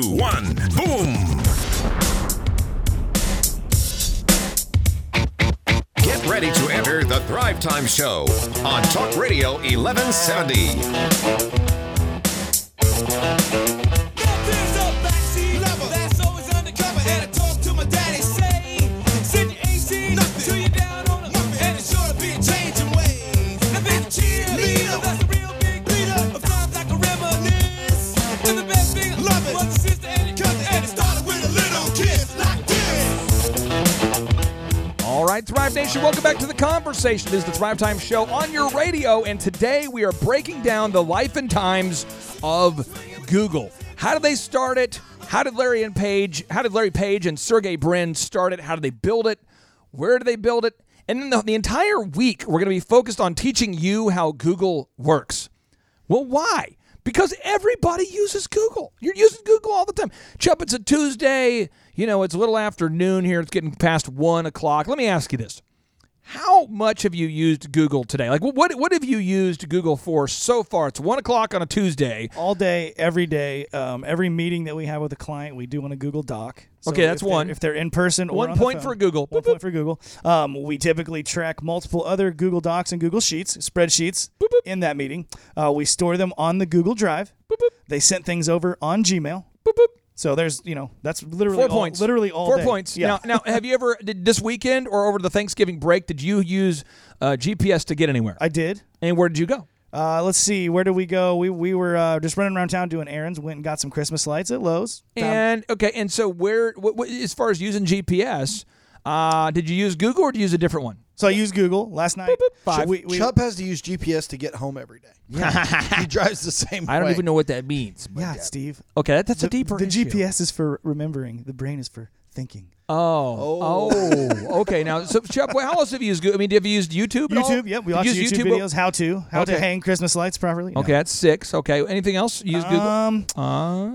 two, one, boom! Get ready to enter the Thrive Time Show on Talk Radio 1170. This is the Thrive Time Show on your radio, and today we are breaking down the life and times of Google. How did they start it? How did Larry and Page, how did Larry Page and Sergey Brin start it? How did they build it? Where did they build it? And then the, the entire week, we're going to be focused on teaching you how Google works. Well, why? Because everybody uses Google. You're using Google all the time. Chup, it's a Tuesday. You know, it's a little afternoon here. It's getting past one o'clock. Let me ask you this. How much have you used Google today? Like, what what have you used Google for so far? It's one o'clock on a Tuesday. all day, every day. Um, every meeting that we have with a client, we do on a Google Doc. So Okay, that's one. If they're in person, or One on point phone. for Google. One Boop, point for Google. Um, we typically track multiple other Google Docs and Google Sheets, spreadsheets in that meeting. Uh, we store them on the Google Drive. They sent things over on Gmail. So there's, you know, that's literally Four all, points. Literally all Four day. points. Yeah. Now, now, have you ever did this weekend or over the Thanksgiving break? Did you use uh, GPS to get anywhere? I did. and where did you go? Uh, let's see. Where did we go? We we were uh, just running around town doing errands. Went and got some Christmas lights at Lowe's. And okay, and so where, what, what, as far as using GPS, uh, did you use Google or did you use a different one? So I used Google last night. Five. We, we, Chubb has to use GPS to get home every day. Yeah. he drives the same I don't way. even know what that means. but- yeah, Steve. Okay, that, that's The, a deeper the issue. GPS is for remembering. The brain is for thinking. Oh, oh, okay. Now, so Chuck, well, how else have you used? Google? I mean, have you used YouTube? at all? YouTube. Yep, we Did watch you YouTube, use YouTube videos. How to how Okay. to hang Christmas lights properly. Okay, that's six. Okay, anything else? You use Google? Um, Uh,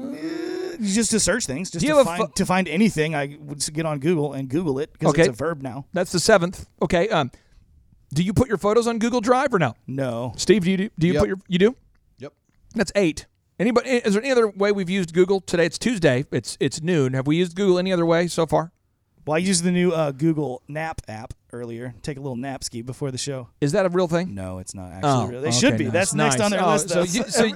just to search things, just Do you to have a find pho- to find anything, I would s- get on Google and Google it because Okay. it's a verb now. that's the seventh. Okay. Um, do you put your photos on Google Drive or no? No, Steve, do you do, do you Yep. put your you do? Yep. That's eight. Anybody? Is there any other way we've used Google today? It's Tuesday. It's it's noon. Have we used Google any other way so far? Well, I used the new uh, Google Nap app earlier. Take a little nap ski before the show. Is that a real thing? No, it's not actually. Oh, real. They okay, should be. nice, That's next nice. on their Oh, list. So, though. you, so you-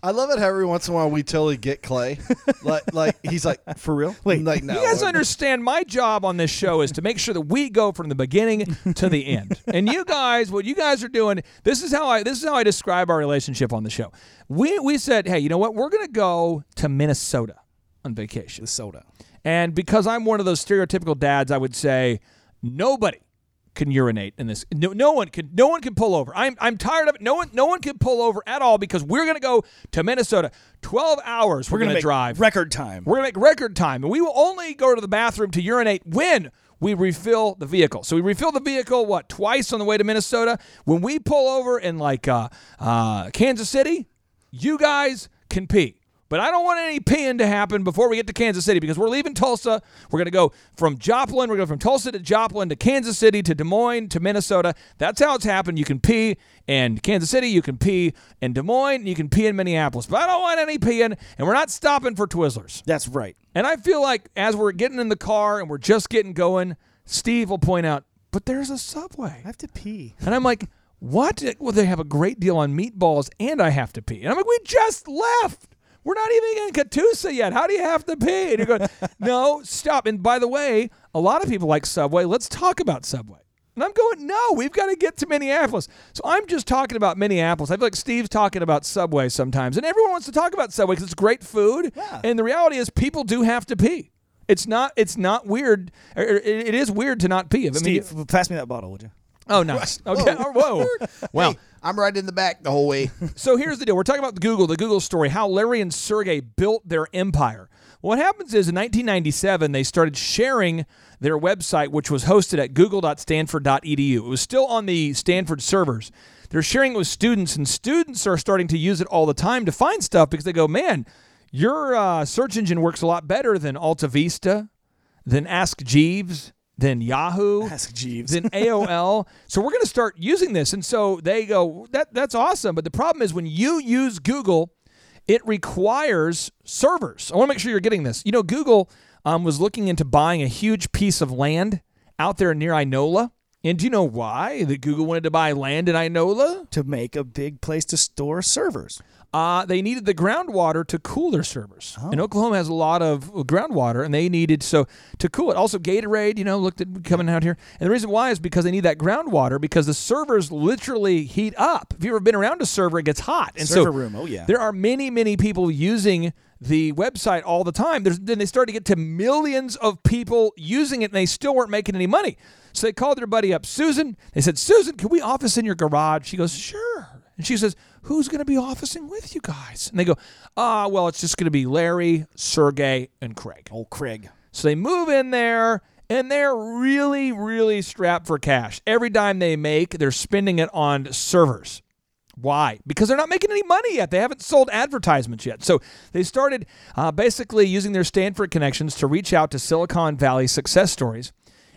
I love it how every once in a while we totally get Clay. like, like he's like, for real? Wait, like no. You guys understand my job on this show is to make sure that we go from the beginning to the end. And you guys, what you guys are doing, this is how I this is how I describe our relationship on the show. We we said, hey, you know what? We're gonna go to Minnesota on vacation. the soda. And because I'm one of those stereotypical dads, I would say nobody can urinate in this. No, no one can. No one can pull over. I'm I'm tired of it. No one no one can pull over at all because we're gonna go to Minnesota. Twelve hours. We're, We're gonna, gonna, drive. record time. We're going to make record time, and we will only go to the bathroom to urinate when we refill the vehicle. So we refill the vehicle what twice on the way to Minnesota. When we pull over in like uh, uh, Kansas City, you guys can pee. But I don't want any peeing to happen before we get to Kansas City because we're leaving Tulsa. We're going to go from Joplin. We're going go from Tulsa to Joplin to Kansas City to Des Moines to Minnesota. That's how it's happened. You can pee in Kansas City. You can pee in Des Moines. You can pee in Minneapolis. But I don't want any peeing, and we're not stopping for Twizzlers. That's right. And I feel like as we're getting in the car and we're just getting going, Steve will point out, but there's a subway. I have to pee. And I'm like, what? Well, they have a great deal on meatballs and I have to pee. And I'm like, we just left. We're not even in Catoosa yet. How do you have to pee? And you're going, no, stop. And by the way, a lot of people like Subway. Let's talk about Subway. And I'm going, no, we've got to get to Minneapolis. So I'm just talking about Minneapolis. I feel like Steve's talking about Subway sometimes. And everyone wants to talk about Subway because it's great food. Yeah. And the reality is people do have to pee. It's not it's not weird. It is weird to not pee. I mean, Steve, pass me that bottle, would you? Oh, nice. Okay. Oh, Whoa. Well, Hey, I'm right in the back the whole way. so here's the deal. We're talking about the Google, the Google story, how Larry and Sergey built their empire. What happens is in 1997, they started sharing their website, which was hosted at google.stanford.edu. It was still on the Stanford servers. They're sharing it with students, and students are starting to use it all the time to find stuff because they go, man, your uh, search engine works a lot better than Alta Vista, than Ask Jeeves, than Yahoo Ask Jeeves. than AOL. so we're going to start using this. And so they go, that that's awesome. But the problem is when you use Google, it requires servers. I want to make sure you're getting this. You know, Google um, was looking into buying a huge piece of land out there near Inola. And do you know why that Google wanted to buy land in Inola? To make a big place to store servers. Uh, they needed the groundwater to cool their servers. And Oklahoma has a lot of groundwater, and they needed so to cool it. Also, Gatorade, you know, looked at coming out here, and the reason why is because they need that groundwater because the servers literally heat up. If you've ever been around a server, it gets hot, and Server so room, oh, yeah. there are many, many people using the website all the time. There's, then they started to get to millions of people using it, and they still weren't making any money. So they called their buddy up, Susan. They said, Susan, can we office in your garage? She goes, sure. And she says, who's going to be officing with you guys? And they go, ah, well, it's just going to be Larry, Sergey, and Craig. Oh, Craig. So they move in there and they're really, really strapped for cash. Every dime they make, they're spending it on servers. Why? Because they're not making any money yet. They haven't sold advertisements yet. So they started uh, basically using their Stanford connections to reach out to Silicon Valley success stories.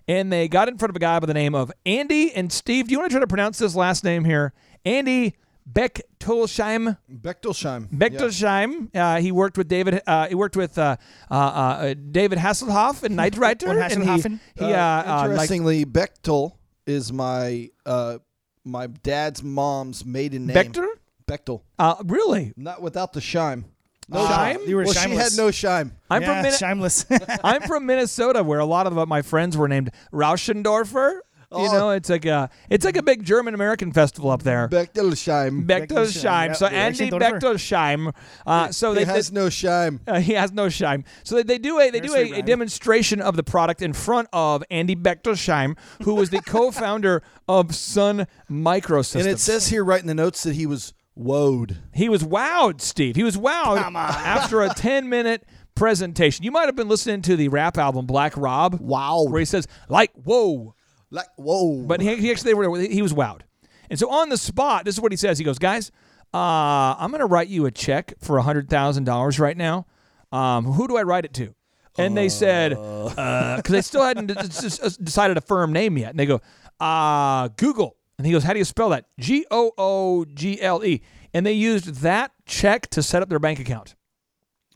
And they got in front of a guy by the name of Andy and Steve. Do you want to try to pronounce this last name here? Andy Bechtolsheim. Bechtelsheim. Bechtelsheim. Uh, he worked with David. Uh, he worked with uh, uh, uh, David Hasselhoff and Knight Rider. Von and he, he, Yeah. uh, like, interestingly, Bechtel is my uh, my dad's mom's maiden name. Bechter. Bechtel. Uh, really? Not without the shime. No Shime? You were well, she had no shime. I'm yeah, from Min- shameless. I'm from Minnesota, where a lot of my friends were named Rauschendorfer. You Oh. know, it's like a it's like a big German American festival up there. Bechtelsheim. Bechtelsheim. So Andy. Bechtelsheim. Uh, so he they, has they- no shime. uh, he has no shime. So they, they do a they do a, a demonstration of the product in front of Andy Bechtelsheim, who was the co-founder of Sun Microsystems. And it says here right in the notes that he was woed. He was wowed, Steve. He was wowed after a 10 minute presentation. You might have been listening to the rap album Black Rob. Wow. Where he says, like, whoa. Like whoa. But he, he actually, they were, he was wowed. And so on the spot, this is what he says. He goes, guys, uh, I'm going to write you a check for $100,000 right now. Um, who do I write it to? And they said, because they still hadn't d- d- d- decided a firm name yet. And they go, uh, Google. And he goes, how do you spell that? G O O G L E. And they used that check to set up their bank account.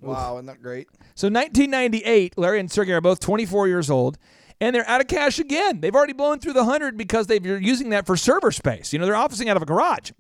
wow, isn't that great? So 1998, Larry and Sergey are both 24 years old, and they're out of cash again. They've already blown through the 100 because they've, you're using that for server space. You know, they're officing out of a garage.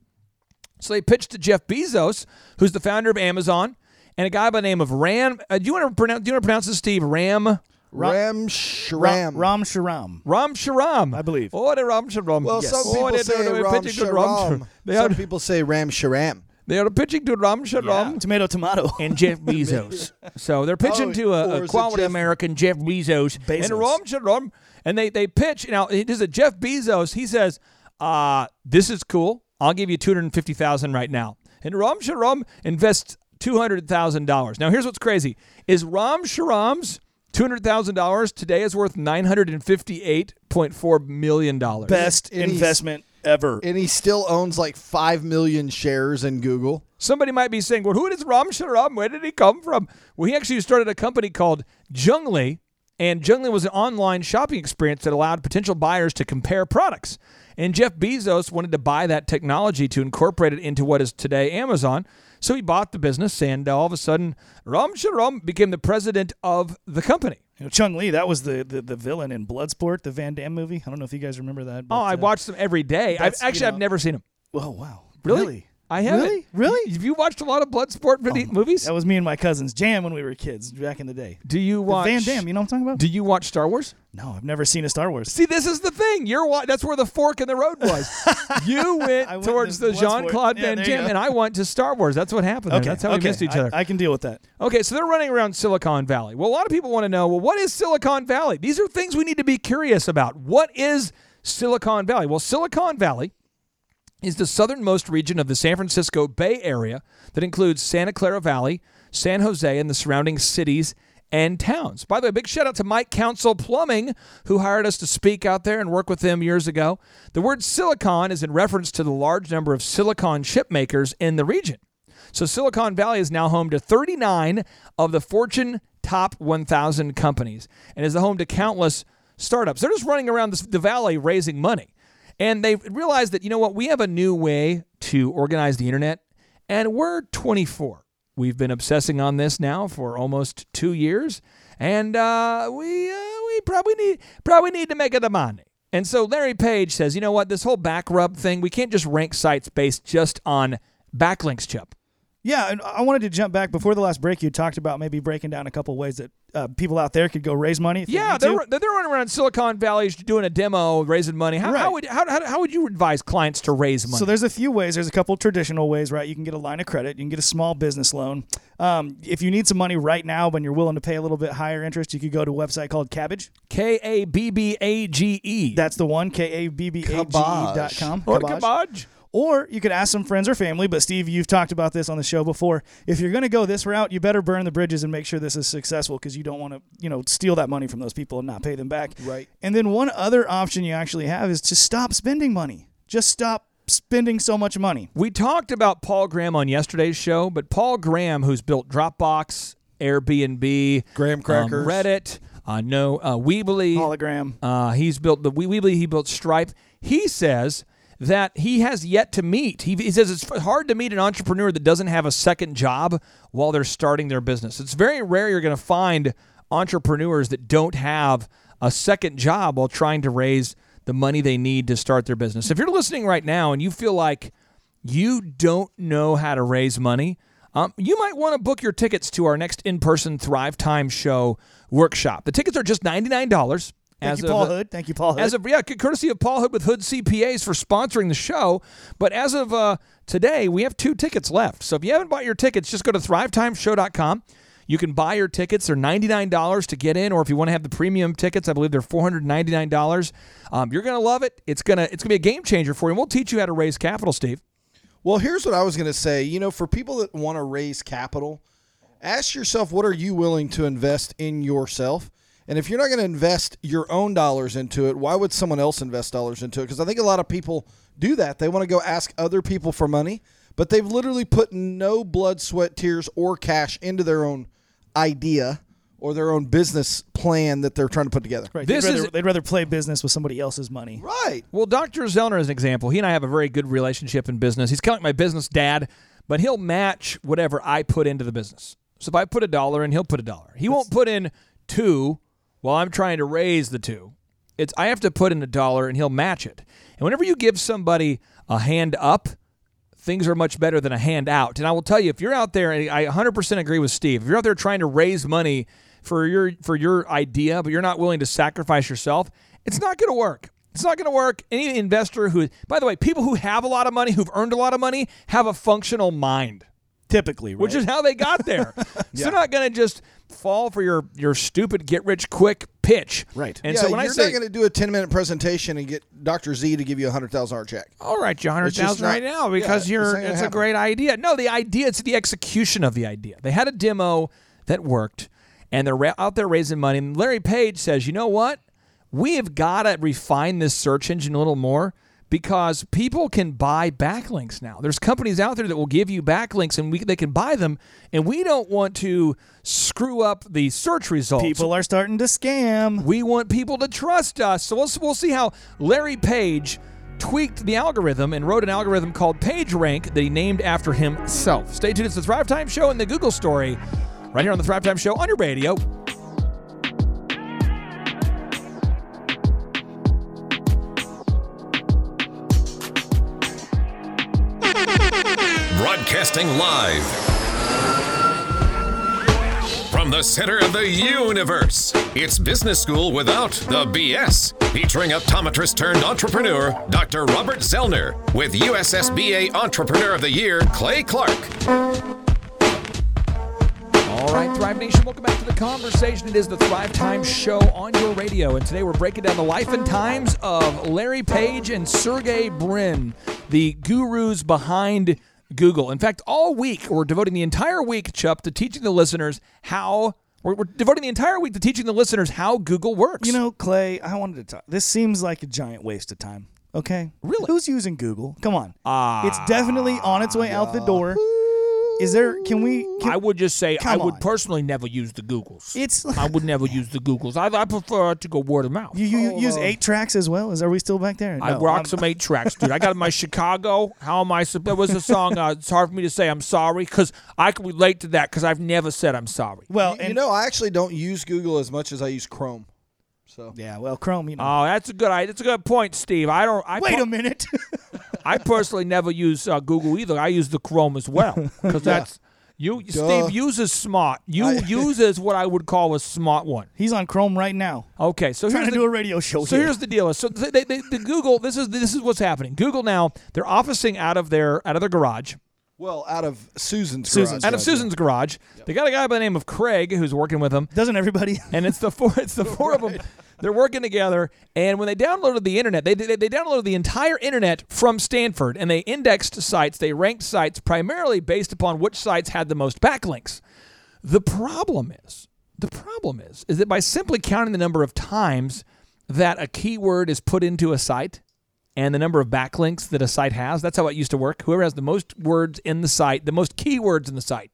So they pitched to Jeff Bezos, who's the founder of Amazon, and a guy by the name of Ram. Uh, do you want to pronounce? Do you want to pronounce this, Steve? Ram. Ram Shram. Ram, Ram Sharam. Ram Sharam. I believe. Oh, the Ram Sharam. well, Yes. some Oh, people they- say Ram pitching Ram Sharam. Shar- They are, Some people say Ram Sharam. They are pitching to Ram Sharam. Yeah. Tomato, tomato. and Jeff Bezos. so they're pitching Oh, to or a, is a it quality Jeff- American Jeff Bezos, Bezos. and Ram Sharam, and they they pitch. Now it is a Jeff Bezos. He says, uh, "This is cool. I'll give you two hundred fifty thousand right now." And Ram Sharam invests two hundred thousand dollars. Now here's what's crazy: is Ram Sharam's two hundred thousand dollars today is worth nine hundred and fifty-eight point four million dollars. Best And investment ever. And he still owns like 5 million shares in Google. Somebody might be saying, well, who is Ram Sharam? Where did he come from? Well, he actually started a company called Junglee, and Junglee was an online shopping experience that allowed potential buyers to compare products. And Jeff Bezos wanted to buy that technology to incorporate it into what is today Amazon. So he bought the business, and all of a sudden, Ram Sharam became the president of the company. You know, Chong Li, that was the, the, the villain in Bloodsport, the Van Damme movie. I don't know if you guys remember that. but, Oh, I uh, watched them every day. I've, that's, you actually, I've never seen them. Oh, wow. Really? I haven't. Really? Really? Have you watched a lot of Bloodsport video- oh, movies? That was me and my cousins jam when we were kids back in the day. Do you The watch Van Damme, you know what I'm talking about? Do you watch Star Wars? no, I've never seen a Star Wars. See, this is the thing. You're wa- that's where the fork in the road was. you went, went towards to the Jean Claude. Yeah, Van there you Damme, go. and I went to Star Wars. That's what happened. there. Okay, That's how we missed each I- other. I, can deal with that. okay, so they're running around Silicon Valley. Well, a lot of people want to know. Well, what is Silicon Valley? These are things we need to be curious about. What is Silicon Valley? Well, Silicon Valley is the southernmost region of the San Francisco Bay Area that includes Santa Clara Valley, San Jose, and the surrounding cities and towns. By the way, big shout out to Mike Council Plumbing, who hired us to speak out there and work with them years ago. The word silicon is in reference to the large number of silicon chip makers in the region. So Silicon Valley is now home to 39 of the Fortune top 1,000 companies and is the home to countless startups. They're just running around the valley raising money. And they've realized that, you know what, we have a new way to organize the internet, and we're 24. We've been obsessing on this now for almost two years, and uh, we uh, we probably need probably need to make the money. And so Larry Page says, you know what, this whole BackRub thing, we can't just rank sites based just on backlinks, Chip. Yeah, and I wanted to jump back before the last break. You talked about maybe breaking down a couple ways that uh, people out there could go raise money. Yeah, they they're, they're running around Silicon Valley doing a demo, raising money. How, how, would, how, how, how would you advise clients to raise money? So there's a few ways. There's a couple traditional ways, right? You can get a line of credit. You can get a small business loan. Um, if you need some money right now, but you're willing to pay a little bit higher interest, you could go to a website called Kabbage. K A B B A G E. That's the one, K A B B A G E dot com. or Kabbage. Kabaj. Or you could ask some friends or family. But Steve, you've talked about this on the show before. If you're going to go this route, you better burn the bridges and make sure this is successful because you don't want to, you know, steal that money from those people and not pay them back. Right. And then one other option you actually have is to stop spending money. Just stop spending so much money. We talked about Paul Graham on yesterday's show, but Paul Graham, who's built Dropbox, Airbnb, Graham um, Crackers. Reddit, uh, no, uh, Weebly, Hologram. Uh, he's built the We- Weebly. He built Stripe. He says that he has yet to meet. He, he, says it's hard to meet an entrepreneur that doesn't have a second job while they're starting their business. It's very rare you're going to find entrepreneurs that don't have a second job while trying to raise the money they need to start their business. If you're listening right now and you feel like you don't know how to raise money, um, you might want to book your tickets to our next in person Thrive Time Show workshop. The tickets are just $99. Thank as you, Paul of, Hood. Thank you, Paul Hood. As of yeah, courtesy of Paul Hood with Hood CPAs for sponsoring the show. But as of uh, today, we have two tickets left. So if you haven't bought your tickets, just go to thrivetimeshow.com. You can buy your tickets. They're $99 to get in, or if you want to have the premium tickets, I believe they're $499. Um, you're going to love it. It's going to it's gonna be a game changer for you. And we'll teach you how to raise capital, Steve. Well, here's what I was going to say. You know, for people that want to raise capital, ask yourself what are you willing to invest in yourself? And if you're not going to invest your own dollars into it, why would someone else invest dollars into it? Because I think a lot of people do that. They want to go ask other people for money, but they've literally put no blood, sweat, tears, or cash into their own idea or their own business plan that they're trying to put together. right. this they'd, rather, is- they'd rather play business with somebody else's money. Right. Well, Dr. Zoellner is an example. He and I have a very good relationship in business. He's kind of like my business dad, but he'll match whatever I put into the business. So if I put a dollar in, he'll put a dollar. He won't put in two while I'm trying to raise the two. It's I have to put in a dollar and he'll match it. And whenever you give somebody a hand up, things are much better than a hand out. And I will tell you, if you're out there, and I 100% agree with Steve, if you're out there trying to raise money for your for your idea, but you're not willing to sacrifice yourself, it's not going to work. It's not going to work. Any investor who, by the way, people who have a lot of money, who've earned a lot of money, have a functional mind, Typically, right? which is how they got there. So they're not going to just fall for your your stupid get rich quick pitch. Right. And yeah, so when you're I say, not going to do a 10 minute presentation and get Dr. Z to give you a $100,000 check. all right, you hundred It's just thousand right now because yeah, you're it's it's a great idea. No, the idea it's the execution of the idea. They had a demo that worked, and they're ra- out there raising money. And Larry Page says, you know what? We have got to refine this search engine a little more because people can buy backlinks now. There's companies out there that will give you backlinks, and we they can buy them, and we don't want to screw up the search results. People are starting to scam. We want people to trust us. So we'll, we'll see how Larry Page tweaked the algorithm and wrote an algorithm called PageRank that he named after himself. Stay tuned. It's the Thrive Time Show and the Google story right here on the Thrive Time Show on your radio. Broadcasting live from the center of the universe. It's Business School without the BS, featuring optometrist turned entrepreneur Dr. Robert Zoellner with USSBA Entrepreneur of the Year Clay Clark. All right, Thrive Nation, welcome back to the conversation. It is the Thrive Time Show on your radio, and today we're breaking down the life and times of Larry Page and Sergey Brin, the gurus behind Google. In fact, all week we're devoting the entire week, Chup, to teaching the listeners how. We're, we're devoting the entire week to teaching the listeners how Google works. You know, Clay, I wanted to talk. This seems like a giant waste of time. Okay, Really? Who's using Google? Come on. Ah, it's definitely on its way out the door. Is there? Can we? Can, I would just say I Come would on. personally never use the Googles. It's I would never use the Googles. I, I prefer to go word of mouth. you, you use eight tracks as well. Is are we still back there? I No, rock I'm- some eight tracks, dude. I got my Chicago. How am I? sup- There was a song. Uh, it's hard for me to say I'm sorry because I can relate to that because I've never said I'm sorry. Well, You and know, I actually don't use Google as much as I use Chrome. So yeah, well, Chrome. You know. Oh, that's a good. That's a good point, Steve. I don't. I Wait per- a minute. I personally never use uh, Google either. I use the Chrome as well because that's you. Steve uses smart. You I- uses what I would call a smart one. He's on Chrome right now, Okay, so trying here's to the, do a radio show. So here. here's the deal. So they, they, the Google. This is this is what's happening. Google now they're officing out of their out of their garage, well, out of Susan's Susan's. garage, out of yeah. Susan's garage. They got a guy by the name of Craig who's working with them, Doesn't everybody? and it's the four. It's the four of them. They're working together, and when they downloaded the internet, they, they they downloaded the entire internet from Stanford, and they indexed sites. They ranked sites primarily based upon which sites had the most backlinks. The problem is, the problem is, is that by simply counting the number of times that a keyword is put into a site and the number of backlinks that a site has, that's how it used to work. Whoever has the most words in the site, the most keywords in the site,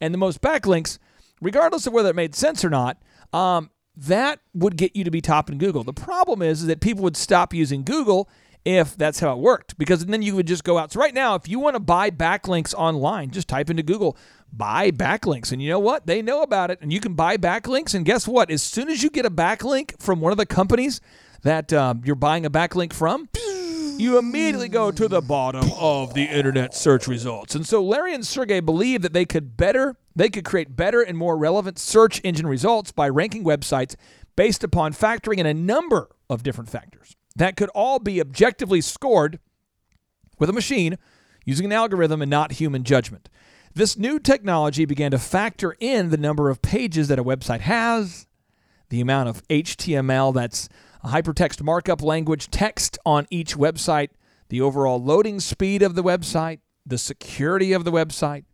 and the most backlinks, regardless of whether it made sense or not, um, that would get you to be top in Google. The problem is, is that people would stop using Google if that's how it worked because then you would just go out. So right now, if you want to buy backlinks online, just type into Google buy backlinks. And you know what? They know about it and you can buy backlinks. And guess what? As soon as you get a backlink from one of the companies that um, you're buying a backlink from, you immediately go to the bottom of the internet search results. And so Larry and Sergey believe that they could better they could create better and more relevant search engine results by ranking websites based upon factoring in a number of different factors that could all be objectively scored with a machine using an algorithm and not human judgment. This new technology began to factor in the number of pages that a website has, the amount of HTML that's a hypertext markup language text on each website, the overall loading speed of the website, the security of the website,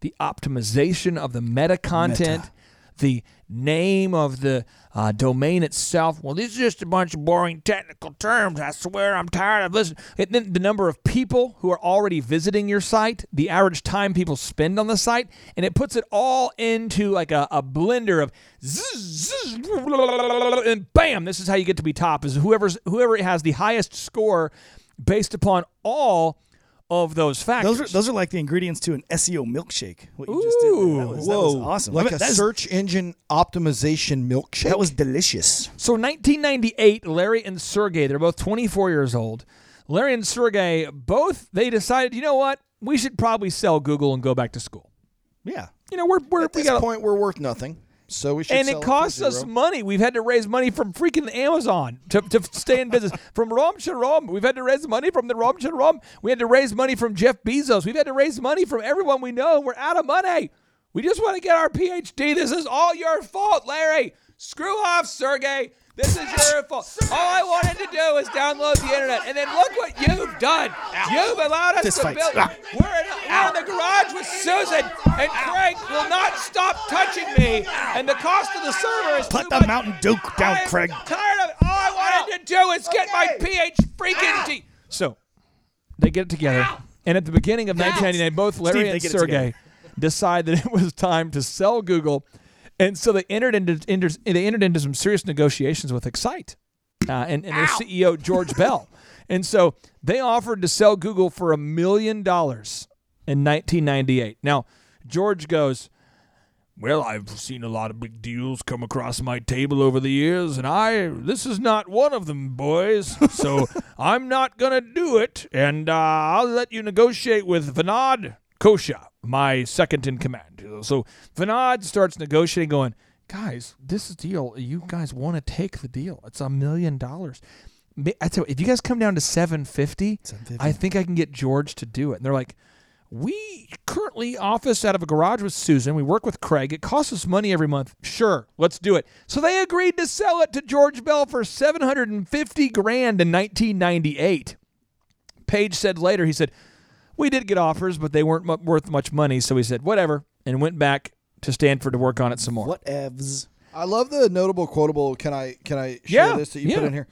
the optimization of the meta content, the name of the uh, domain itself. Well, these are just a bunch of boring technical terms. I swear I'm tired of listening. And then the number of people who are already visiting your site, the average time people spend on the site, and it puts it all into like a, a blender of zzz, zzz, and bam, this is how you get to be top is whoever's whoever has the highest score based upon all of those factors. Those are those are like the ingredients to an SEO milkshake. What you just did. That was, that was Whoa, awesome. Like I mean, a that's- search engine optimization milkshake. That was delicious. So 1998, Larry and Sergey, they're both 24 years old. Larry and Sergey both they decided, you know what? We should probably sell Google and go back to school. Yeah. You know, we're, we're At we this got point, we're worth nothing. So we should. and sell it costs us money. We've had to raise money from freaking Amazon to, to stay in business. from Rom Sharom, we've had to raise money from the Rom Sharom. We had to raise money from Jeff Bezos. We've had to raise money from everyone we know. We're out of money. We just want to get our PhD. This is all your fault, Larry. Screw off, Sergey. This is your fault. All I wanted to do is download the internet, and then look what you've done. You've allowed us This to fight. build. Ah. We're in, we're in the garage with Susan, and Craig will not stop touching me. And the cost of the server is Put too the much. Mountain Duke down, I am Craig. Tired of it. All I wanted to do is get my PH freaking D. So they get it together, and at the beginning of 1999, both Larry Steve, and Sergey decide that it was time to sell Google, and so they entered into, into they entered into some serious negotiations with Excite uh, and, and their CEO George Bell, and so they offered to sell Google for a million dollars in 1998. Now George goes. Well, I've seen a lot of big deals come across my table over the years, and I this is not one of them, boys. So I'm not gonna do it, and uh, I'll let you negotiate with Vinod Khosla, my second in command. So Vinod starts negotiating, going, "Guys, this deal, you guys want to take the deal? It's a million dollars." I tell you, if you guys come down to 750, I think I can get George to do it. And they're like, we currently office out of a garage with Susan. We work with Craig. It costs us money every month. Sure, let's do it. So they agreed to sell it to George Bell for 750 grand in 1998. Page said later, he said, "We did get offers, but they weren't mu- worth much money." So we said, "Whatever," and went back to Stanford to work on it some more. Whatevs. I love the notable quotable. Can I can I share Yeah, this that you put in here?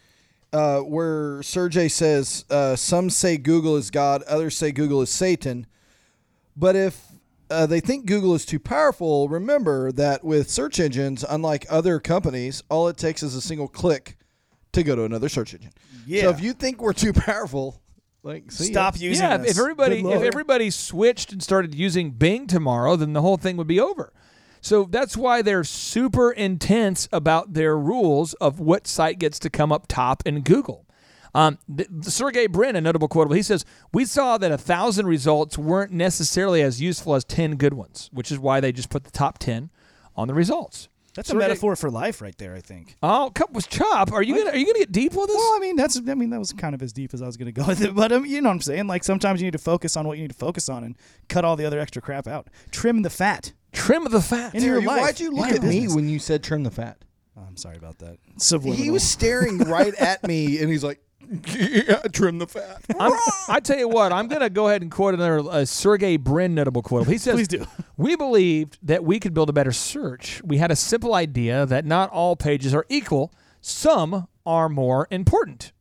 Uh, where Sergey says, uh, "Some say Google is God, others say Google is Satan." But if uh, they think Google is too powerful. Remember that with search engines, unlike other companies, all it takes is a single click to go to another search engine. Yeah. So if you think we're too powerful, like see Stop using yeah, this. if everybody if everybody switched and started using Bing tomorrow, then the whole thing would be over. So that's why they're super intense about their rules of what site gets to come up top in Google. Um, Sergey Brin, a notable quotable, he says, We saw that a thousand results weren't necessarily as useful as 10 good ones, which is why they just put the top 10 on the results. That's a metaphor for life right there, I think. Oh, cup was chop. Are you gonna are you gonna get deep with us? Well, I mean, that's I mean, that was kind of as deep as I was going to go with it, but um, you know what I'm saying? Like sometimes you need to focus on what you need to focus on and cut all the other extra crap out. Trim the fat. Trim the fat. In your life. Why'd you look in your at me when you said trim the fat? Oh, I'm sorry about that. Subliminal. He was staring right at me, and he's like, "Yeah, trim the fat." I'm, I tell you what, I'm going to go ahead and quote another uh, Sergey Brin notable quote. He says, Please do. We believed that we could build a better search. We had a simple idea that not all pages are equal, some are more important.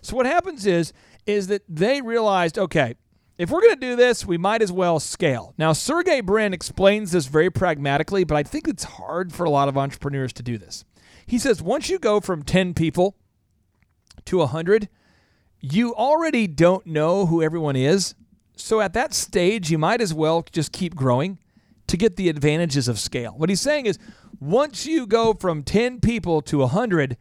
So what happens is is that they realized, okay, if we're going to do this, we might as well scale. Now, Sergey Brin explains this very pragmatically, but I think it's hard for a lot of entrepreneurs to do this. He says once you go from 10 people to 100, you already don't know who everyone is. So at that stage, you might as well just keep growing to get the advantages of scale. What he's saying is once you go from 10 people to 100,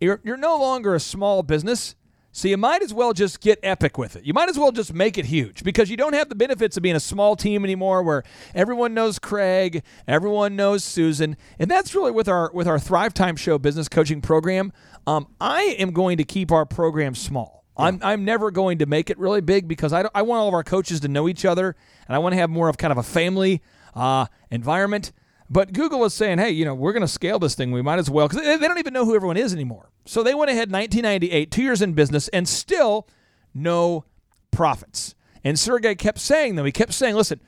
you're, you're no longer a small business. So you might as well just get epic with it. You might as well just make it huge because you don't have the benefits of being a small team anymore where everyone knows Craig, everyone knows Susan. And that's really with our with our Thrive Time Show business coaching program. Um, I am going to keep our program small. I'm, I'm never going to make it really big because I, don't- I want all of our coaches to know each other and I want to have more of kind of a family uh, environment. But Google is saying, hey, you know, we're going to scale this thing. We might as well because they, don't even know who everyone is anymore. So they went ahead 1998, two years in business, and still no profits. And Sergey kept saying, though, he kept saying, listen,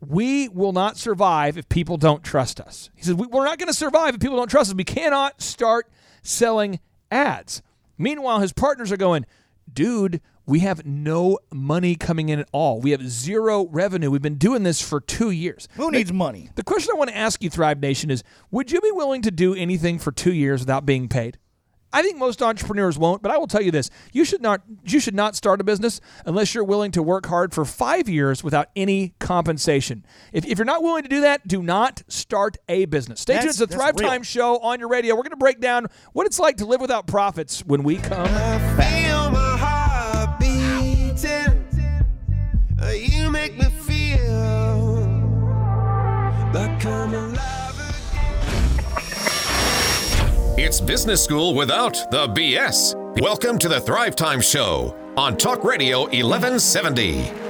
we will not survive if people don't trust us. He "We- we're not going to survive if people don't trust us. We cannot start selling ads. Meanwhile, his partners are going, dude, we have no money coming in at all. We have zero revenue. We've been doing this for two years. Who needs money? The question I want to ask you, Thrive Nation, is would you be willing to do anything for two years without being paid? I think most entrepreneurs won't, but I will tell you this: you should not you should not start a business unless you're willing to work hard for five years without any compensation. If, if you're not willing to do that, do not start a business. Stay tuned. That's- It's the that's Thrive Time. Show on your radio. We're going to break down what it's like to live without profits when we come. Feel business school without the BS. Welcome to the Thrive Time Show on Talk Radio 1170.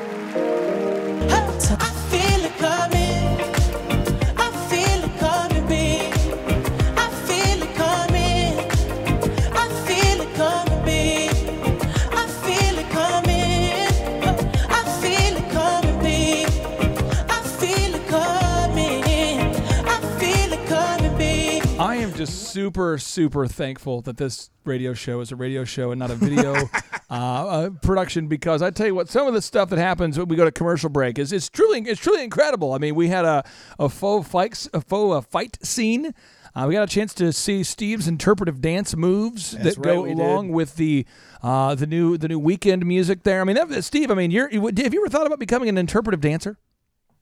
Just super, super thankful that this radio show is a radio show and not a video uh, uh, production because I tell you what, some of the stuff that happens when we go to commercial break is it's truly it's truly incredible. I mean, we had a a faux fight a faux uh, fight scene. Uh, we got a chance to see Steve's interpretive dance moves That's that go right, we did. along with the uh, the new the new weekend music there. I mean, that, Steve. I mean, you're you- have you ever thought about becoming an interpretive dancer?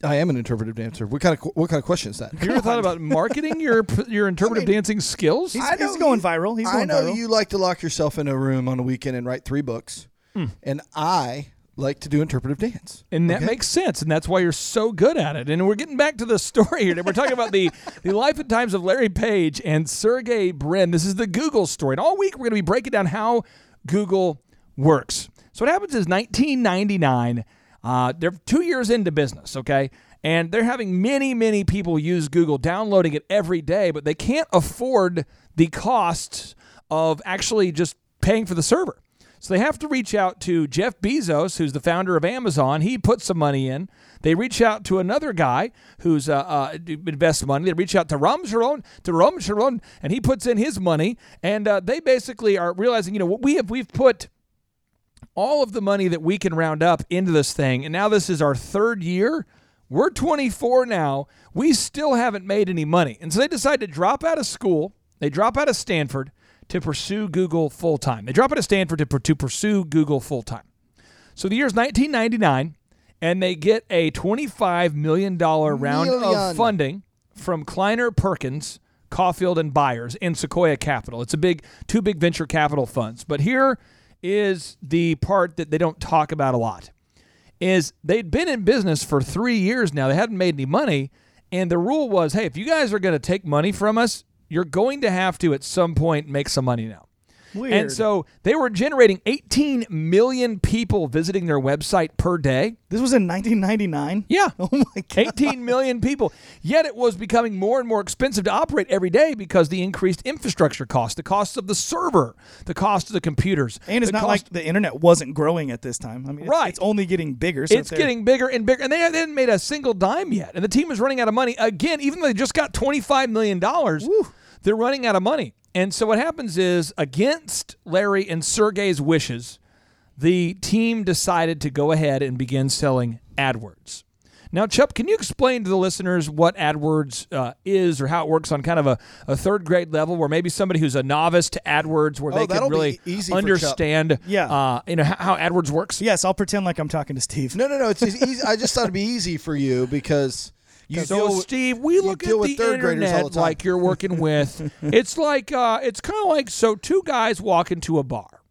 I am an interpretive dancer. What kind of what kind of question is that? Have you ever thought about marketing your your interpretive dancing skills? He's, I know he's going you- viral. He's I going know viral. you like to lock yourself in a room on a weekend and write three books, hmm. and I like to do interpretive dance. And that Okay? makes sense, and that's why you're so good at it. And we're getting back to the story here. We're talking about the, the life and times of Larry Page and Sergey Brin. This is the Google story. And all week we're going to be breaking down how Google works. So what happens is 1999, uh, they're two years into business, okay? And they're having many, many people use Google, downloading it every day, but they can't afford the costs of actually just paying for the server. So they have to reach out to Jeff Bezos, who's the founder of Amazon. He puts some money in. They reach out to another guy who's uh, uh, invests money. They reach out to Ram Sharon, to Ram Sharon, and he puts in his money. And uh, they basically are realizing, you know, we have we've put all of the money that we can round up into this thing, and now this is our third year. We're 24 now. We still haven't made any money. And so they decide to drop out of school. They drop out of Stanford to pursue Google full time. They drop out of Stanford to, to pursue Google full time. So the year is 1999, and they get a $25 million round Million. of funding from Kleiner Perkins, Caufield, and Byers in Sequoia Capital. It's a big, two big venture capital funds. But here is the part that they don't talk about a lot is they'd been in business for three years now. They hadn't made any money. And the rule was, hey, if you guys are going to take money from us, you're going to have to at some point make some money now. Weird. And so they were generating 18 million people visiting their website per day. this was in 1999. Yeah. Oh my god. 18 million people. Yet it was becoming more and more expensive to operate every day because the increased infrastructure cost, the cost of the server, the cost of the computers. And it's not cost- like the internet wasn't growing at this time. I mean, it's, Right. it's only getting bigger. So it's getting bigger and bigger, and they, hadn't made a single dime yet. And the team is running out of money again, even though they just got twenty five million dollars. They're running out of money, and so what happens is, against Larry and Sergey's wishes, the team decided to go ahead and begin selling AdWords. Now, Chup, can you explain to the listeners what AdWords uh, is or how it works on kind of a, a third grade level, where maybe somebody who's a novice to AdWords, where Oh, they can really easy understand, Yeah. uh, you know how, how AdWords works? Yes, I'll pretend like I'm talking to Steve. No, no, no. It's it's easy. I just thought it'd be easy for you because you So, with- Steve, we look at the third graders all internet the like you're working with. it's like uh, it's kind of like so two guys walk into a bar.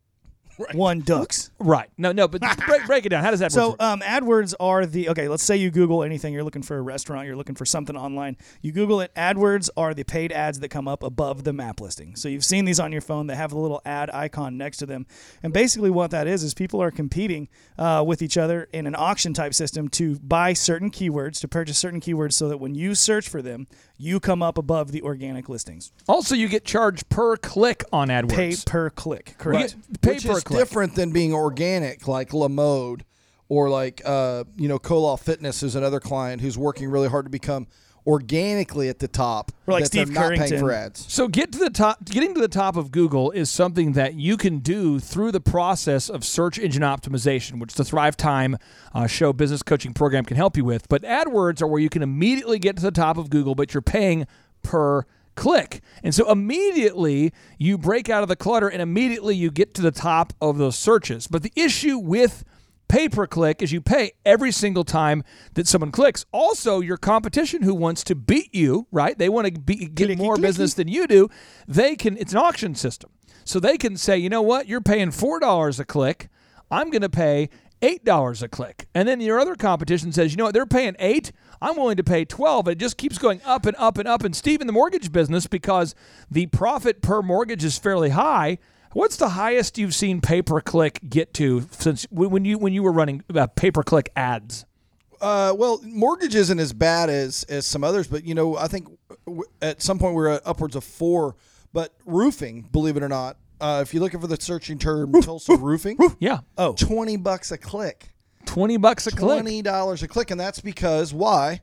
One ducks. Right. No, no, but break, break it down. How does that So work? So, um, AdWords are the okay. Let's say you Google anything. You're looking for a restaurant. You're looking for something online. You Google it. AdWords are the paid ads that come up above the map listing. So you've seen these on your phone. They have a little ad icon next to them. And basically, what that is is people are competing uh, with each other in an auction type system to buy certain keywords, to purchase certain keywords, so that when you search for them, you come up above the organic listings. also, you get charged per click on AdWords. Pay per click. Correct. get paid which per is click. different than being organic, like Lamode or like uh, you know Koloff Fitness is another client who's working really hard to become organically at the top. Or like that they're Steve not paying for ads. So get to the top. Getting to the top of Google is something that you can do through the process of search engine optimization, which the Thrive Time uh, Show business coaching program can help you with. But AdWords are where you can immediately get to the top of Google, but you're paying per click. And so immediately you break out of the clutter and immediately you get to the top of those searches. But the issue with pay per click is you pay every single time that someone clicks. Also, your competition who wants to beat you, right? They want to be, get more business than you do. They can. It's an auction system, so they can say, you know what, you're paying four dollars a click. I'm going to pay eight dollars a click, and then your other competition says, you know what, they're paying eight. I'm willing to pay twelve. It just keeps going up and up and up. And Steve, in the mortgage business, because the profit per mortgage is fairly high. What's the highest you've seen pay per click get to since when you when you were running uh, pay per click ads? Uh, well, mortgage isn't as bad as as some others, but you know, I think w- at some point we are at upwards of four. But roofing, believe it or not, uh, if you're looking for the searching term Tulsa roofing, Yeah, Oh, twenty bucks a click. twenty bucks a click. Twenty dollars a click, and that's because why?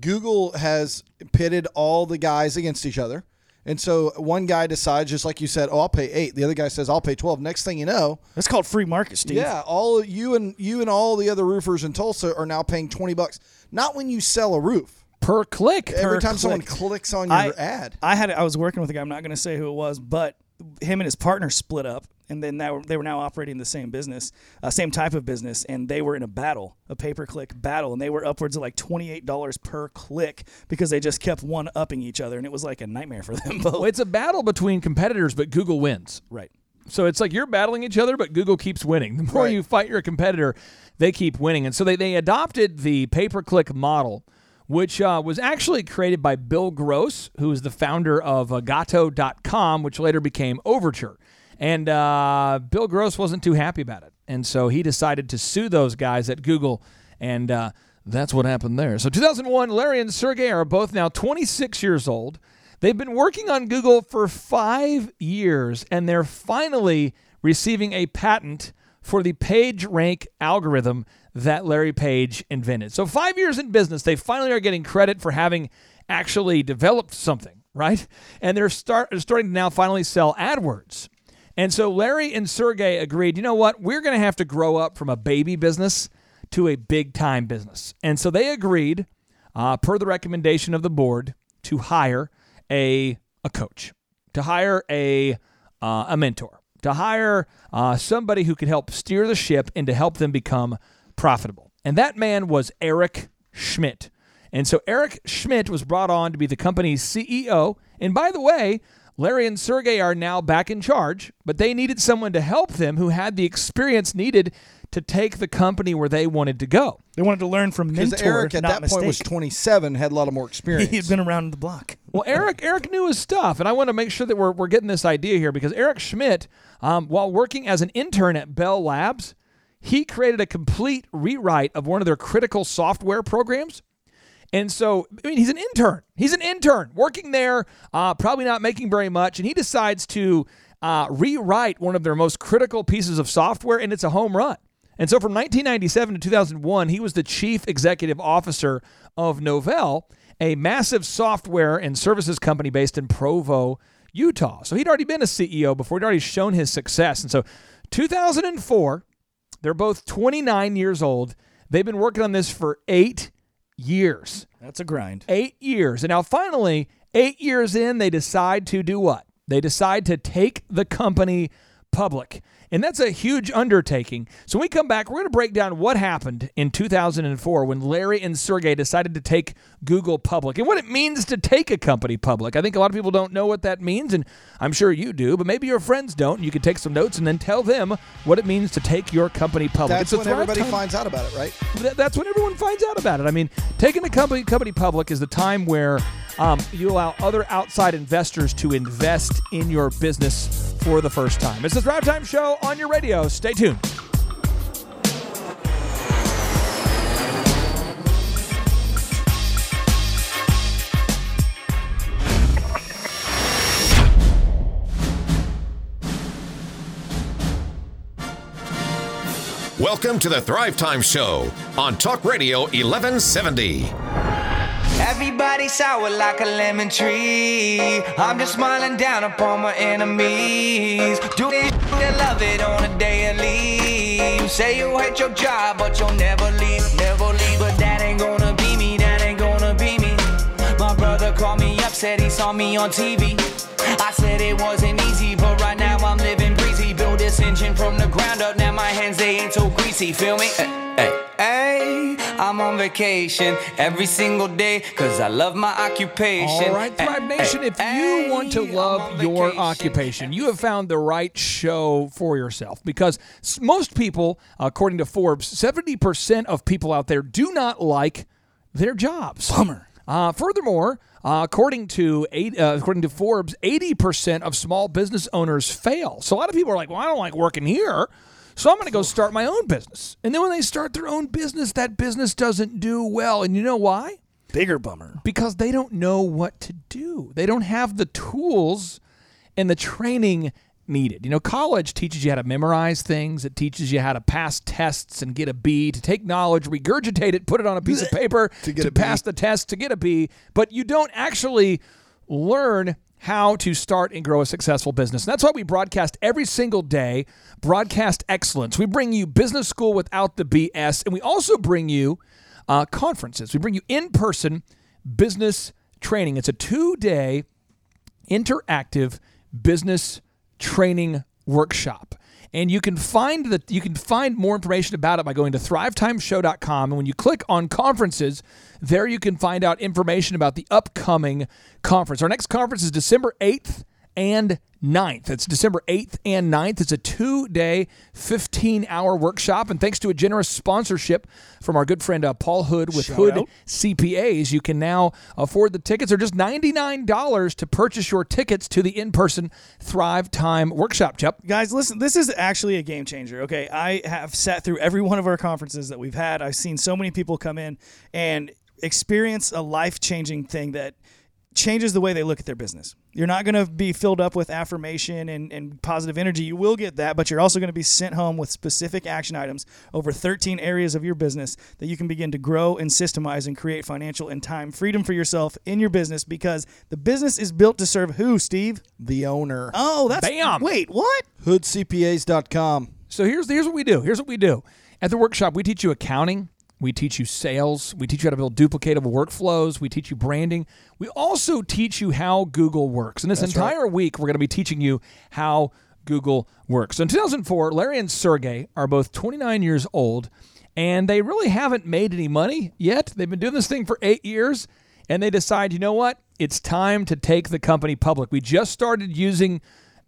Google has pitted all the guys against each other, and so one guy decides, just like you said, oh, I'll pay eight. The other guy says, I'll pay twelve. Next thing you know, that's called free market, Steve. yeah, all you and you and all the other roofers in Tulsa are now paying twenty bucks. Not when you sell a roof. per click. Every Per time someone clicks on your I, ad. I had I was working with a guy. I'm not going to say who it was, but him and his partner split up, and then now they were now operating the same business, uh, same type of business, and they were in a battle, a pay per click battle, and they were upwards of like twenty eight dollars per click because they just kept one upping each other, and it was like a nightmare for them both. Well, it's a battle between competitors, but Google wins. right. So it's like you're battling each other, but Google keeps winning. The more Right. you fight your competitor, they keep winning. And so they, they adopted the pay per click model, which uh, was actually created by Bill Gross, who is the founder of uh, GoTo.com, which later became Overture. And uh, Bill Gross wasn't too happy about it. And so he decided to sue those guys at Google. And uh, that's what happened there. So 2001, Larry and Sergey are both now 26 years old. They've been working on Google for five years, and they're finally receiving a patent for the page rank algorithm that Larry Page invented. So, five years in business, they finally are getting credit for having actually developed something, right? And they're start, starting to now finally sell AdWords. And so Larry and Sergey agreed, you know what? We're going to have to grow up from a baby business to a big time business. And so they agreed, uh, per the recommendation of the board, to hire a, a coach, to hire a, uh, a mentor, to hire uh, somebody who could help steer the ship and to help them become profitable. And that man was Eric Schmidt. And so Eric Schmidt was brought on to be the company's CEO. And by the way, Larry and Sergey are now back in charge, but they needed someone to help them who had the experience needed to take the company where they wanted to go. They wanted to learn from Because Eric at not that mistake. point was 27, had a lot of more experience. he had been around the block. Well, Eric Eric knew his stuff, and I want to make sure that we're, we're getting this idea here because Eric Schmidt, um, while working as an intern at Bell Labs, he created a complete rewrite of one of their critical software programs. And so, I mean, he's an intern. He's an intern working there, uh, probably not making very much, and he decides to uh, rewrite one of their most critical pieces of software, and it's a home run. And so, from 1997 to 2001, he was the chief executive officer of Novell, a massive software and services company based in Provo, Utah. So he'd already been a CEO before. He'd already shown his success. And so, 2004, they're both 29 years old. They've been working on this for eight years. That's a grind. Eight years. And now, finally, eight years in, they decide to do what? They decide to take the company public. And that's a huge undertaking. So when we come back, we're going to break down what happened in 2004 when Larry and Sergey decided to take Google public and what it means to take a company public. I think a lot of people don't know what that means, and I'm sure you do, but maybe your friends don't. You can take some notes and then tell them what it means to take your company public. That's when everybody Time- finds out about it, right? Th- that's when everyone finds out about it. I mean, taking a company company public is the time where um, you allow other outside investors to invest in your business for the first time. It's the Thrive Time Show on your radio. Stay tuned. Welcome to the Thrive Time Show on Talk Radio 1170. Everybody sour like a lemon tree. I'm just smiling down upon my enemies. Do this and love it on a daily. Say you hate your job, but you'll never leave, never leave. But that ain't gonna be me, that ain't gonna be me. My brother called me up, said he saw me on TV. I said it wasn't easy, but right now I'm living breezy. Build this engine from the ground up, now my hands they ain't so greasy. Feel me? Hey, hey, hey. I'm on vacation every single day, cause I love my occupation. All right, Thrive Nation, if you want to love your occupation, you have found the right show for yourself because most people, according to Forbes, 70% of people out there do not like their jobs. Bummer. Uh, furthermore, uh, according to eight, uh, according to Forbes, 80% of small business owners fail. So a lot of people are like, "Well, I don't like working here." So I'm going to go start my own business. And then when they start their own business, that business doesn't do well. And you know why? Bigger bummer. because they don't know what to do. They don't have the tools and the training needed. You know, college teaches you how to memorize things, it teaches you how to pass tests and get a B, to take knowledge, regurgitate it, put it on a piece of paper To B. pass the test to get a B, but you don't actually learn how to start and grow a successful business. And that's why we broadcast every single day, broadcast excellence. We bring you business school without the BS, and we also bring you uh, conferences. We bring you in person business training. It's a two day interactive business training workshop. And you can find the you can find more information about it by going to thrivetimeshow.com. And when you click on conferences, there you can find out information about the upcoming conference. Our next conference is December 8th and 9th. It's December 8th and 9th. It's a two day, 15 hour workshop. And thanks to a generous sponsorship from our good friend uh, Paul Hood with Shout Hood out. CPAs, you can now afford the tickets. They're just $99 to purchase your tickets to the in person Thrive Time workshop. Chup. Guys, listen, this is actually a game changer. Okay. I have sat through every one of our conferences that we've had. I've seen so many people come in and experience a life changing thing that changes the way they look at their business. You're not going to be filled up with affirmation and, and positive energy. You will get that, but you're also going to be sent home with specific action items over 13 areas of your business that you can begin to grow and systemize and create financial and time freedom for yourself in your business because the business is built to serve who, Steve? The owner. Oh, that's Bam. Wait, what? HoodCPAs.com. So here's here's what we do. Here's what we do. At the workshop, we teach you accounting, we teach you sales, we teach you how to build duplicatable workflows, we teach you branding. We also teach you how Google works. And this entire week, we're going to be teaching you how Google works. So in 2004, Larry and Sergey are both 29 years old, and they really haven't made any money yet. They've been doing this thing for eight years, and they decide, you know what? It's time to take the company public. We just started using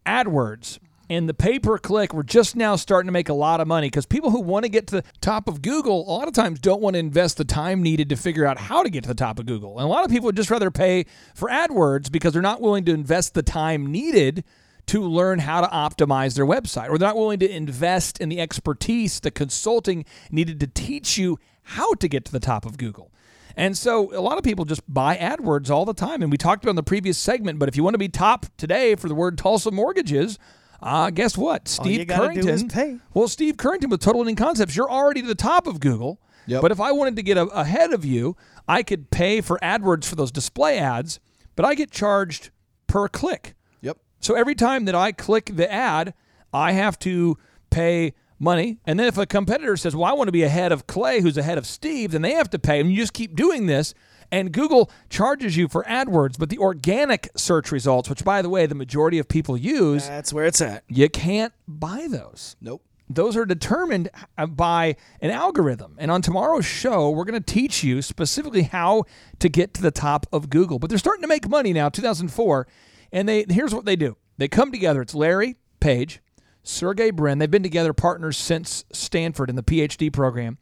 AdWords and the pay per click, we're just now starting to make a lot of money because people who want to get to the top of Google, a lot of times don't want to invest the time needed to figure out how to get to the top of Google. And a lot of people would just rather pay for AdWords because they're not willing to invest the time needed to learn how to optimize their website, or they're not willing to invest in the expertise, the consulting needed to teach you how to get to the top of Google. And so a lot of people just buy AdWords all the time. And we talked about in the previous segment, but if you want to be top today for the word Tulsa mortgages, uh, guess what? Steve you gotta do Currington. is pay. Well, Steve Currington with Total Ending Concepts, you're already to the top of Google. Yep. But if I wanted to get a, ahead of you, I could pay for AdWords for those display ads, but I get charged per click. Yep. So every time that I click the ad, I have to pay money. And then if a competitor says, well, I want to be ahead of Clay, who's ahead of Steve, then they have to pay. And you just keep doing this. And Google charges you for AdWords, but the organic search results, which by the way, the majority of people use, That's where it's at. you can't buy those. Nope. Those are determined uh, by an algorithm. And on tomorrow's show, we're going to teach you specifically how to get to the top of Google. But they're starting to make money now, 2004. And they here's what they do they come together. It's Larry Page, Sergey Brin. They've been together partners since Stanford in the PhD program,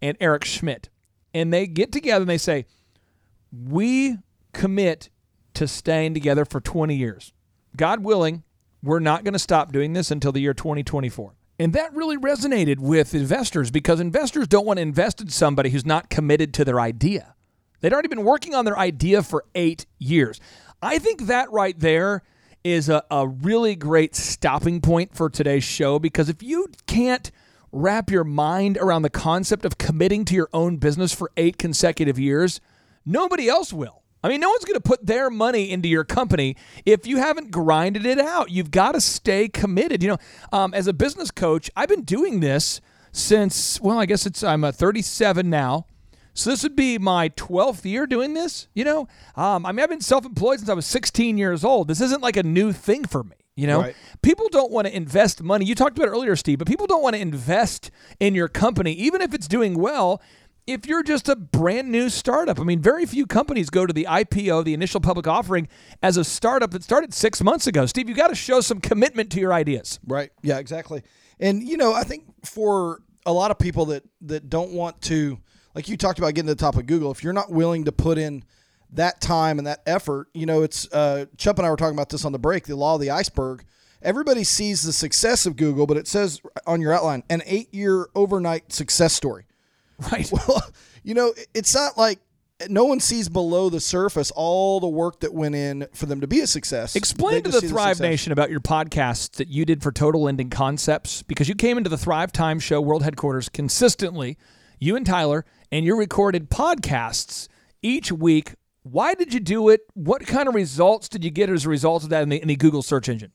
and Eric Schmidt. And they get together and they say, We commit to staying together for 20 years. God willing, we're not going to stop doing this until the year 2024. And that really resonated with investors because investors don't want to invest in somebody who's not committed to their idea. They'd already been working on their idea for eight years. I think that right there is a, a really great stopping point for today's show because if you can't wrap your mind around the concept of committing to your own business for eight consecutive years, nobody else will. I mean, no one's going to put their money into your company if you haven't grinded it out. You've got to stay committed. You know, um, as a business coach, I've been doing this since, well, I guess it's, I'm a 37 now. So this would be my 12th year doing this. You know, um, I mean, I've been self-employed since I was 16 years old. This isn't like a new thing for me. You know, Right. people don't want to invest money. You talked about it earlier, Steve, but people don't want to invest in your company, even if it's doing well. If you're just a brand new startup, I mean, very few companies go to the IPO, the initial public offering, as a startup that started six months ago. Steve, you got to show some commitment to your ideas. Right. Yeah, exactly. And you know, I think for a lot of people that that don't want to like you talked about getting to the top of Google, if you're not willing to put in that time and that effort, you know, it's uh Chup and I were talking about this on the break, the law of the iceberg. Everybody sees the success of Google, but it says on your outline an 8-year overnight success story. Right. Well, you know, it's not like no one sees below the surface all the work that went in for them to be a success. Explain to the Thrive success. Nation about your podcasts that you did for Total Ending Concepts because you came into the Thrive Time Show World Headquarters consistently, you and Tyler, and you recorded podcasts each week. Why did you do it? What kind of results did you get as a result of that in the, in the Google search engine?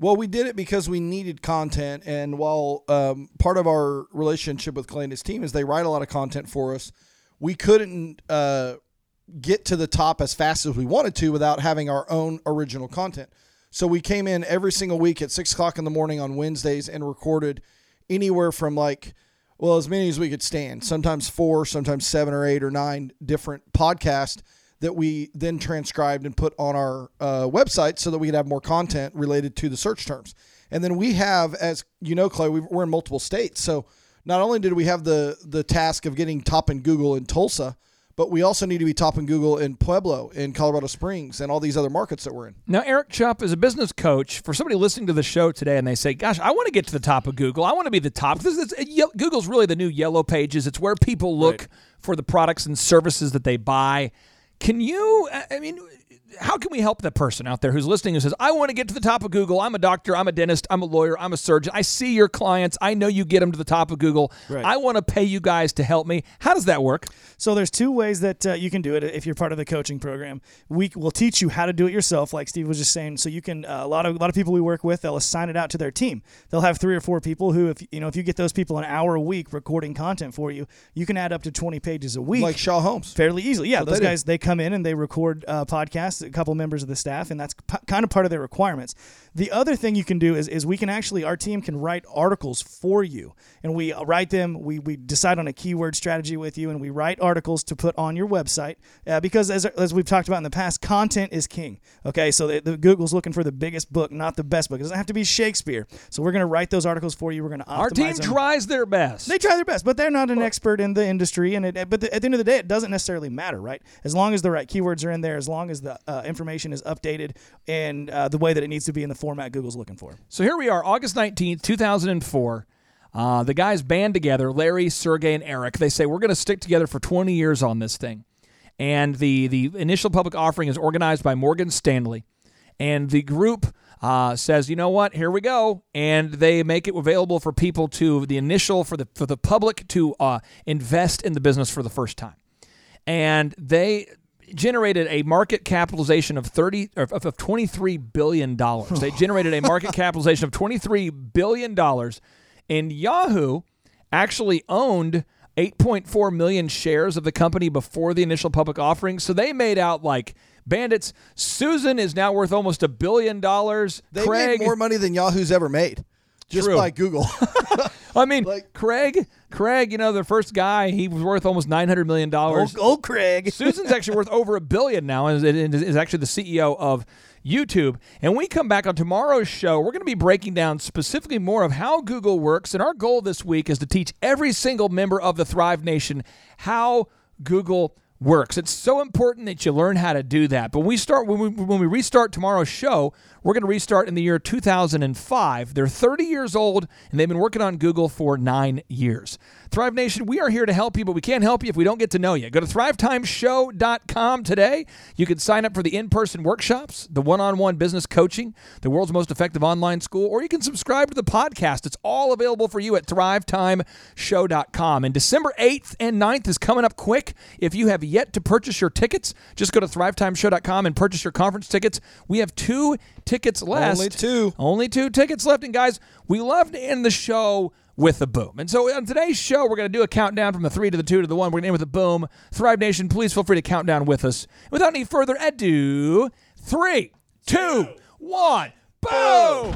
Well, we did it because we needed content, and while um, part of our relationship with Clay and his team is they write a lot of content for us, we couldn't uh, get to the top as fast as we wanted to without having our own original content. So we came in every single week at six o'clock in the morning on Wednesdays and recorded anywhere from like, well, as many as we could stand. Sometimes four, sometimes seven or eight or nine different podcasts that we then transcribed and put on our uh, website so that we could have more content related to the search terms. And then we have, as you know, Clay, we- we're in multiple states. So not only did we have the the task of getting top in Google in Tulsa, but we also need to be top in Google in Pueblo, in Colorado Springs, and all these other markets that we're in. Now, Eric Chupp is a business coach. For somebody listening to the show today and they say, Gosh, I want to get to the top of Google. I want to be the top. This is, Ye- Google's really the new yellow pages. It's where people look for the products and services that they buy. Can you? I mean, how can we help that person out there who's listening who says, "I want to get to the top of Google. I'm a doctor. I'm a dentist. I'm a lawyer. I'm a surgeon. I see your clients. I know you get them to the top of Google. Right. I want to pay you guys to help me." How does that work? So there's two ways that uh, you can do it if you're part of the coaching program. We will teach you how to do it yourself, like Steve was just saying. So you can uh, a lot of a lot of people we work with, they'll assign it out to their team. They'll have three or four people who, if you know, if you get those people an hour a week recording content for you, you can add up to 20 pages a week. Like Shaw Homes. fairly easily. Yeah, what those they do. guys they come in and they record uh, podcasts. A couple members of the staff, and that's p- kind of part of their requirements. The other thing you can do is, is we can actually our team can write articles for you, and we uh, write them. We we decide on a keyword strategy with you, and we write articles to put on your website uh, because as as we've talked about in the past, content is king. Okay, so the, the Google's looking for the biggest book, not the best book. It doesn't have to be Shakespeare. So we're going to write those articles for you. We're going to Our team them. tries their best. They try their best, but they're not an expert in the industry. And it, but the, at the end of the day, it doesn't necessarily matter, right? As long as the right keywords are in there, as long as the uh, information is updated and uh, the way that it needs to be in the format Google's looking for. So here we are, August 19th, 2004. Uh, the guys band together, Larry, Sergey, and Eric. They say, We're going to stick together for 20 years on this thing. And the, the initial public offering is organized by Morgan Stanley. And the group uh, says, you know what, here we go. And they make it available for people to, the initial, for the, for the public to uh, invest in the business for the first time. And they generated a market capitalization of 30 of, of 23 billion dollars. They generated a market capitalization of 23 billion dollars and Yahoo actually owned 8.4 million shares of the company before the initial public offering. So they made out like bandits. Susan is now worth almost a billion dollars. They Craig made more money than Yahoo's ever made. Just True. by Google. I mean, like- Craig, Craig, you know, the first guy, he was worth almost 900 million dollars. Oh, old Craig. Susan's actually worth over a billion now and is, is is actually the CEO of YouTube. And when we come back on tomorrow's show, we're going to be breaking down specifically more of how Google works. And our goal this week is to teach every single member of the Thrive Nation how Google works. It's so important that you learn how to do that. But when we start when we when we restart tomorrow's show, we're going to restart in the year 2005. They're 30 years old and they've been working on Google for 9 years. Thrive Nation, we are here to help you, but we can't help you if we don't get to know you. Go to thrivetimeshow.com today. You can sign up for the in-person workshops, the one-on-one business coaching, the world's most effective online school, or you can subscribe to the podcast. It's all available for you at thrivetimeshow.com. And December 8th and 9th is coming up quick. If you have yet to purchase your tickets, just go to thrivetimeshow.com and purchase your conference tickets. We have two tickets left. Only two. Only two tickets left. And guys, we love to end the show with a boom. And so on today's show, we're going to do a countdown from the three to the two to the one. We're going to end with a boom. Thrive Nation, please feel free to count down with us. Without any further ado, three, two, one, boom!